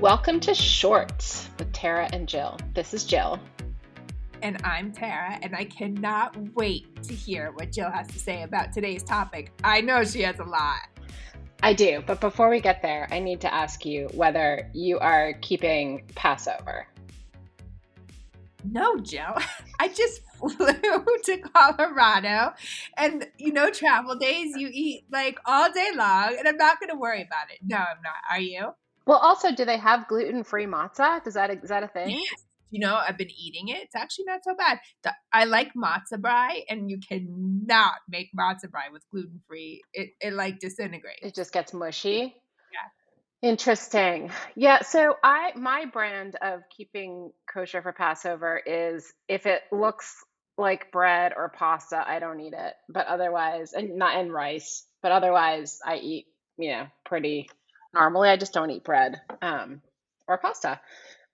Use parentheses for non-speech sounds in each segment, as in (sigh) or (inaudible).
Welcome to Shorts with Tara and Jill. This is Jill. And I'm Tara, and I cannot wait to hear what Jill has to say about today's topic. I know she has a lot. I do, but before we get there, I need to ask you whether you are keeping Passover. No, Jill. (laughs) I just (laughs) flew to Colorado, and you know, travel days, you eat like all day long, and I'm not going to worry about it. No, I'm not. Are you? Well, also, do they have gluten free matzah? Does that is that a thing? Yes. You know, I've been eating it. It's actually not so bad. I like matzo brei, and you cannot make matzo brei with gluten free. It it like disintegrates. It just gets mushy. Yeah. Interesting. Yeah. So I my brand of keeping kosher for Passover is if it looks like bread or pasta, I don't eat it. But otherwise, and not in rice. But otherwise, I eat you know pretty normally. I just don't eat bread um, or pasta.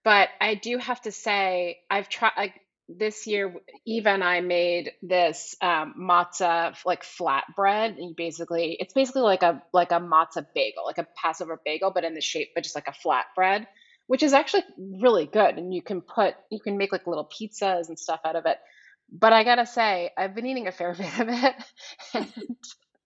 But I do have to say, I've tried like this year. Eva and I made this um, matzah like flatbread, and you basically it's basically like a like a matzah bagel, like a Passover bagel, but in the shape, but just like a flatbread, which is actually really good. And you can put you can make like little pizzas and stuff out of it. But I gotta say, I've been eating a fair (laughs) bit of it, and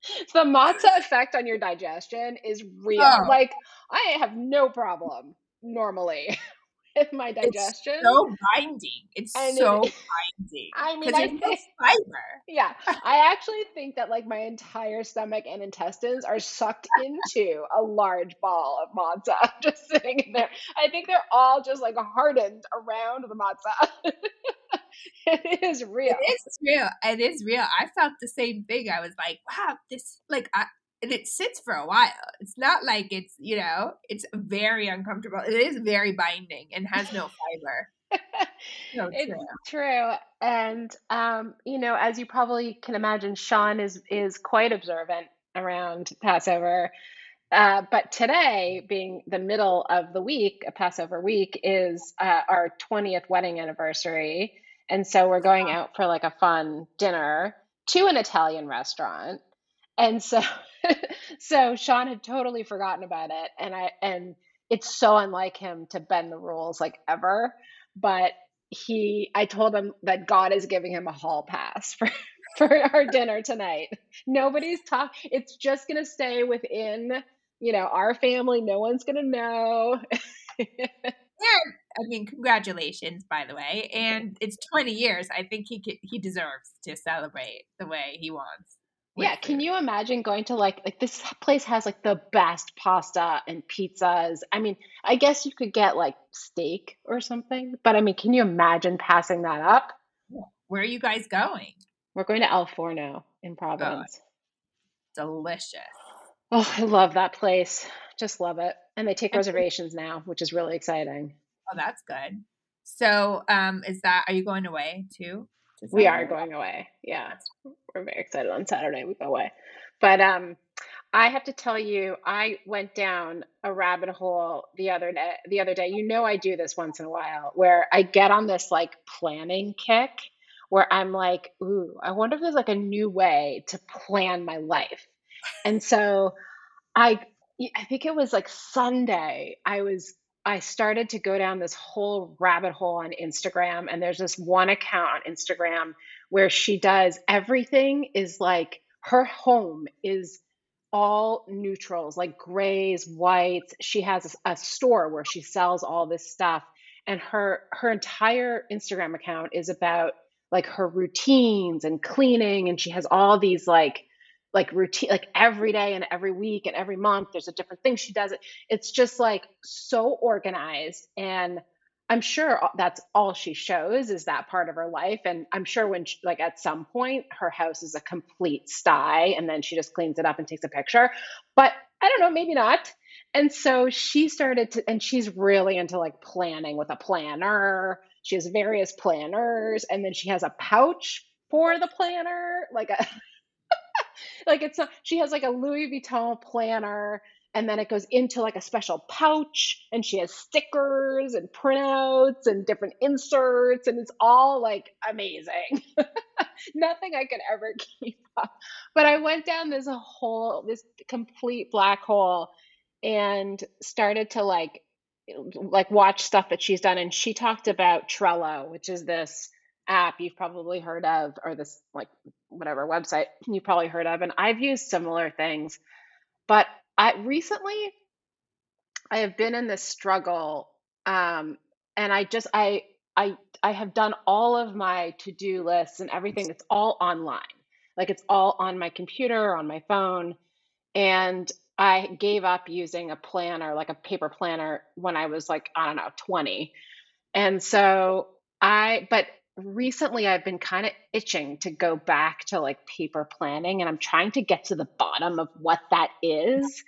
(laughs) the matzah effect on your digestion is real. Oh. Like I have no problem normally (laughs) with my digestion. It's so binding. It's and so it, (laughs) binding. I mean, I think, fiber. Yeah, I actually think that like my entire stomach and intestines are sucked into a large ball of matzah just sitting in there. I think they're all just like hardened around the matzah. (laughs) it is real. It is real. It is real. I felt the same thing. I was like, wow, this like I and it sits for a while. It's not like it's, you know, it's very uncomfortable. It is very binding and has no (laughs) fiber. (laughs) so it's true. true. And um, you know, as you probably can imagine, Sean is is quite observant around Passover. Uh, but today, being the middle of the week, a Passover week, is uh, our 20th wedding anniversary. And so we're going out for like a fun dinner to an Italian restaurant. And so (laughs) so Sean had totally forgotten about it and I and it's so unlike him to bend the rules like ever, but he I told him that God is giving him a hall pass (laughs) for for our dinner tonight. Nobody's talk it's just going to stay within, you know, our family. No one's going to know. (laughs) Yeah, I mean, congratulations, by the way. And it's 20 years. I think he could, he deserves to celebrate the way he wants. Yeah, can you imagine going to like like this place has like the best pasta and pizzas. I mean, I guess you could get like steak or something, but I mean, can you imagine passing that up? Where are you guys going? We're going to Al Forno in Providence. delicious. Oh, I love that place. Just love it. And they take reservations now, which is really exciting. Oh, that's good. So, um, is that are you going away too? We are going away. Yeah. We're very excited on Saturday. We go away. But um I have to tell you, I went down a rabbit hole the other day the other day. You know I do this once in a while where I get on this like planning kick where I'm like, ooh, I wonder if there's like a new way to plan my life. And so I I think it was like Sunday. I was I started to go down this whole rabbit hole on Instagram and there's this one account on Instagram where she does everything is like her home is all neutrals like grays, whites. She has a store where she sells all this stuff and her her entire Instagram account is about like her routines and cleaning and she has all these like like routine like every day and every week and every month there's a different thing she does. It it's just like so organized and i'm sure that's all she shows is that part of her life and i'm sure when she, like at some point her house is a complete sty and then she just cleans it up and takes a picture but i don't know maybe not. And so she started to and she's really into like planning with a planner. She has various planners and then she has a pouch for the planner like a (laughs) like it's a, she has like a Louis Vuitton planner and then it goes into like a special pouch and she has stickers and printouts and different inserts and it's all like amazing. (laughs) Nothing i could ever (laughs) keep up. But i went down this whole this complete black hole and started to like like watch stuff that she's done and she talked about Trello, which is this app you've probably heard of or this like whatever website you've probably heard of and I've used similar things. But I recently I have been in this struggle um and I just I I I have done all of my to-do lists and everything it's all online. Like it's all on my computer, or on my phone and I gave up using a planner, like a paper planner, when I was like, I don't know, 20. And so I, but recently I've been kind of itching to go back to like paper planning and I'm trying to get to the bottom of what that is.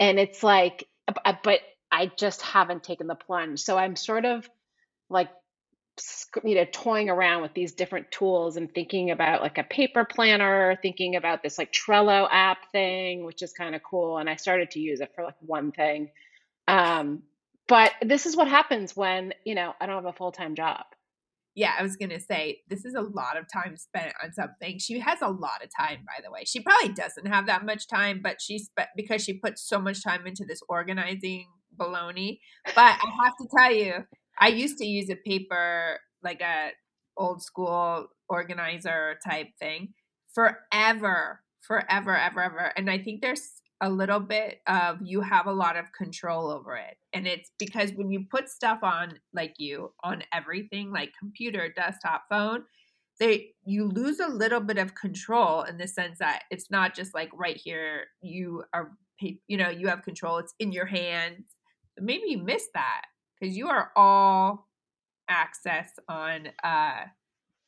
And it's like, but I just haven't taken the plunge. So I'm sort of like you know toying around with these different tools and thinking about like a paper planner thinking about this like trello app thing which is kind of cool and i started to use it for like one thing um, but this is what happens when you know i don't have a full-time job yeah i was gonna say this is a lot of time spent on something. She has a lot of time by the way. She probably doesn't have that much time but she spent because she puts so much time into this organizing baloney. But i have to tell you I used to use a paper like a old school organizer type thing forever, forever, ever, ever. And I think there's a little bit of you have a lot of control over it. And it's because when you put stuff on like you on everything like computer, desktop, phone, they you lose a little bit of control in the sense that it's not just like right here you are you know you have control it's in your hands maybe you miss that because you are all access on uh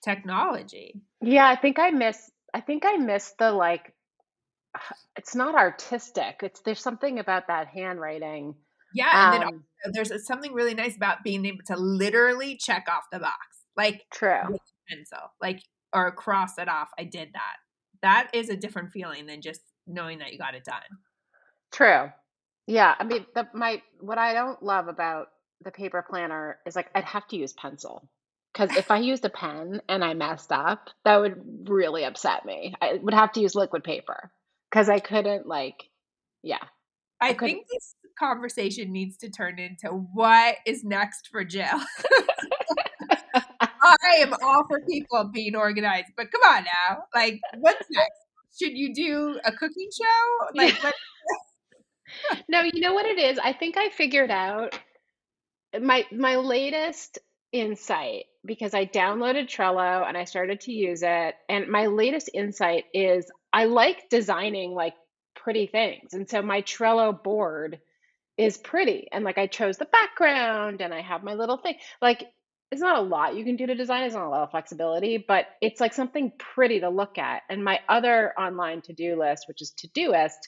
technology yeah i think i miss i think i miss the like (sighs) it's not artistic it's there's something about that handwriting yeah and um, then there's something really nice about being able to literally check off the box like true. pencil like or cross it off i did that. That is a different feeling than just knowing that you got it done. True. Yeah i mean the, my what i don't love about the paper planner is like I'd have to use pencil because if I used a pen and I messed up, that would really upset me. I would have to use liquid paper because I couldn't like, yeah. I, I think this conversation needs to turn into what is next for Jill. (laughs) I am all for people being organized, but come on now, like, what's next? Should you do a cooking show? (laughs) Like, (laughs) no, you know what it is. I think I figured out my my latest insight because I downloaded Trello and I started to use it and my latest insight is I like designing like pretty things. And so my Trello board is pretty and like I chose the background and I have my little thing. Like it's not a lot you can do to design, it's not a lot of flexibility, but it's like something pretty to look at. And my other online to-do list, which is Todoist,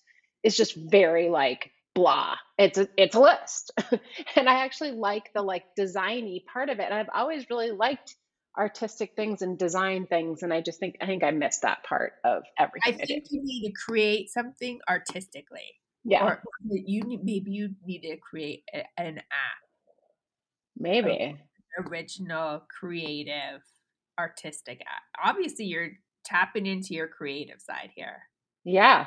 is just very like blah it's a, it's a list (laughs) and i actually like the like designy part of it and i've always really liked artistic things and design things and i just think i think i missed that part of everything i think I you need to create something artistically yeah or you need, maybe you need to create a, an app maybe original creative artistic app obviously you're tapping into your creative side here yeah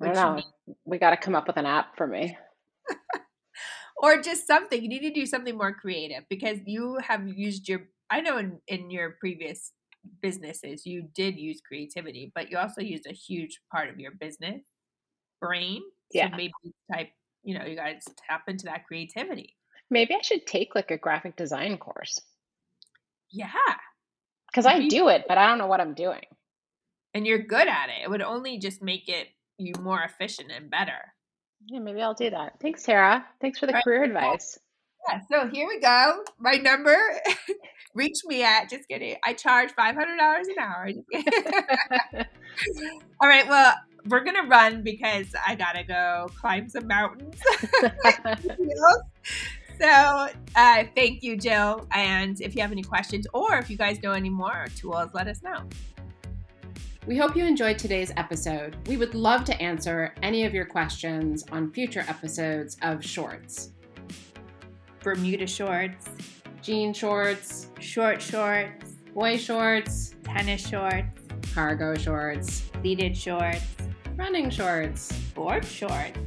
I don't know. We got to come up with an app for me. (laughs) or just something. You need to do something more creative because you have used your. I know in, in your previous businesses you did use creativity, but you also used a huge part of your business brain. Yeah. So maybe type. You know, you guys tap into that creativity. Maybe I should take like a graphic design course. Yeah. Because I do it, but I don't know what I'm doing. And you're good at it. It would only just make it you more efficient and better. Yeah, maybe I'll do that. Thanks, Tara. Thanks for the right. career advice. Yeah, so here we go. My number, (laughs) reach me at, just kidding. I charge $500 an hour. (laughs) All right, well, we're going to run because I got to go climb some mountains. (laughs) so uh, thank you, Jill. And if you have any questions or if you guys know any more tools, let us know. We hope you enjoyed today's episode. We would love to answer any of your questions on future episodes of Shorts. Bermuda shorts, jean shorts, short shorts, boy shorts, tennis shorts, cargo shorts, pleated shorts, running shorts, board shorts